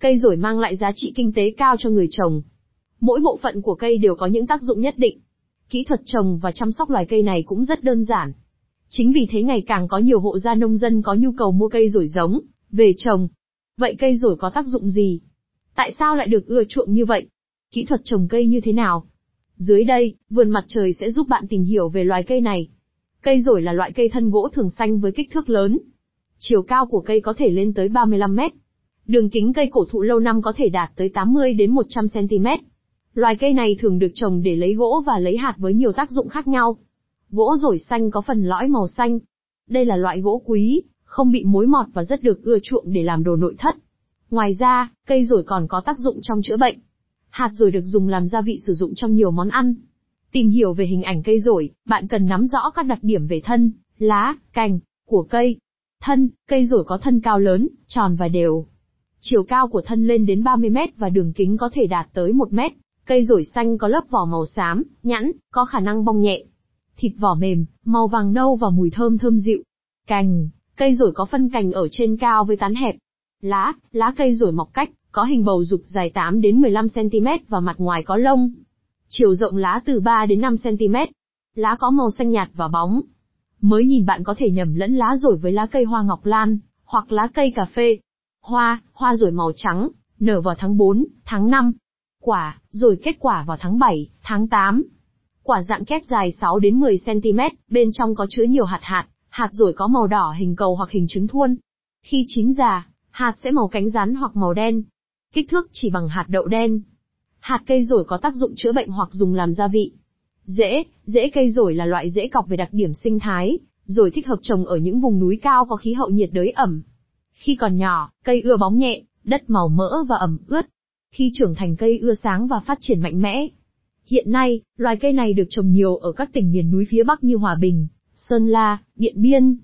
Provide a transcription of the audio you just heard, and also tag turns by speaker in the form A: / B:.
A: Cây rổi mang lại giá trị kinh tế cao cho người trồng. Mỗi bộ phận của cây đều có những tác dụng nhất định. Kỹ thuật trồng và chăm sóc loài cây này cũng rất đơn giản. Chính vì thế ngày càng có nhiều hộ gia nông dân có nhu cầu mua cây rổi giống, về trồng. Vậy cây rổi có tác dụng gì? Tại sao lại được ưa chuộng như vậy? Kỹ thuật trồng cây như thế nào? Dưới đây, vườn mặt trời sẽ giúp bạn tìm hiểu về loài cây này. Cây rổi là loại cây thân gỗ thường xanh với kích thước lớn. Chiều cao của cây có thể lên tới 35 mét. Đường kính cây cổ thụ lâu năm có thể đạt tới 80 đến 100 cm. Loài cây này thường được trồng để lấy gỗ và lấy hạt với nhiều tác dụng khác nhau. Gỗ rổi xanh có phần lõi màu xanh. Đây là loại gỗ quý, không bị mối mọt và rất được ưa chuộng để làm đồ nội thất. Ngoài ra, cây rổi còn có tác dụng trong chữa bệnh. Hạt rổi được dùng làm gia vị sử dụng trong nhiều món ăn. Tìm hiểu về hình ảnh cây rổi, bạn cần nắm rõ các đặc điểm về thân, lá, cành của cây. Thân, cây rổi có thân cao lớn, tròn và đều. Chiều cao của thân lên đến 30 mét và đường kính có thể đạt tới 1 mét. Cây rổi xanh có lớp vỏ màu xám, nhẵn, có khả năng bong nhẹ. Thịt vỏ mềm, màu vàng nâu và mùi thơm thơm dịu. Cành, cây rổi có phân cành ở trên cao với tán hẹp. Lá, lá cây rổi mọc cách, có hình bầu dục dài 8 đến 15 cm và mặt ngoài có lông. Chiều rộng lá từ 3 đến 5 cm. Lá có màu xanh nhạt và bóng. Mới nhìn bạn có thể nhầm lẫn lá rổi với lá cây hoa ngọc lan, hoặc lá cây cà phê. Hoa, hoa rồi màu trắng, nở vào tháng 4, tháng 5. Quả, rồi kết quả vào tháng 7, tháng 8. Quả dạng kép dài 6 đến 10 cm, bên trong có chứa nhiều hạt hạt, hạt rồi có màu đỏ hình cầu hoặc hình trứng thuôn. Khi chín già, hạt sẽ màu cánh rắn hoặc màu đen. Kích thước chỉ bằng hạt đậu đen. Hạt cây rổi có tác dụng chữa bệnh hoặc dùng làm gia vị. Rễ, rễ cây rổi là loại rễ cọc về đặc điểm sinh thái, rồi thích hợp trồng ở những vùng núi cao có khí hậu nhiệt đới ẩm. Khi còn nhỏ, cây ưa bóng nhẹ, đất màu mỡ và ẩm ướt. Khi trưởng thành cây ưa sáng và phát triển mạnh mẽ. Hiện nay, loài cây này được trồng nhiều ở các tỉnh miền núi phía Bắc như Hòa Bình, Sơn La, Điện Biên,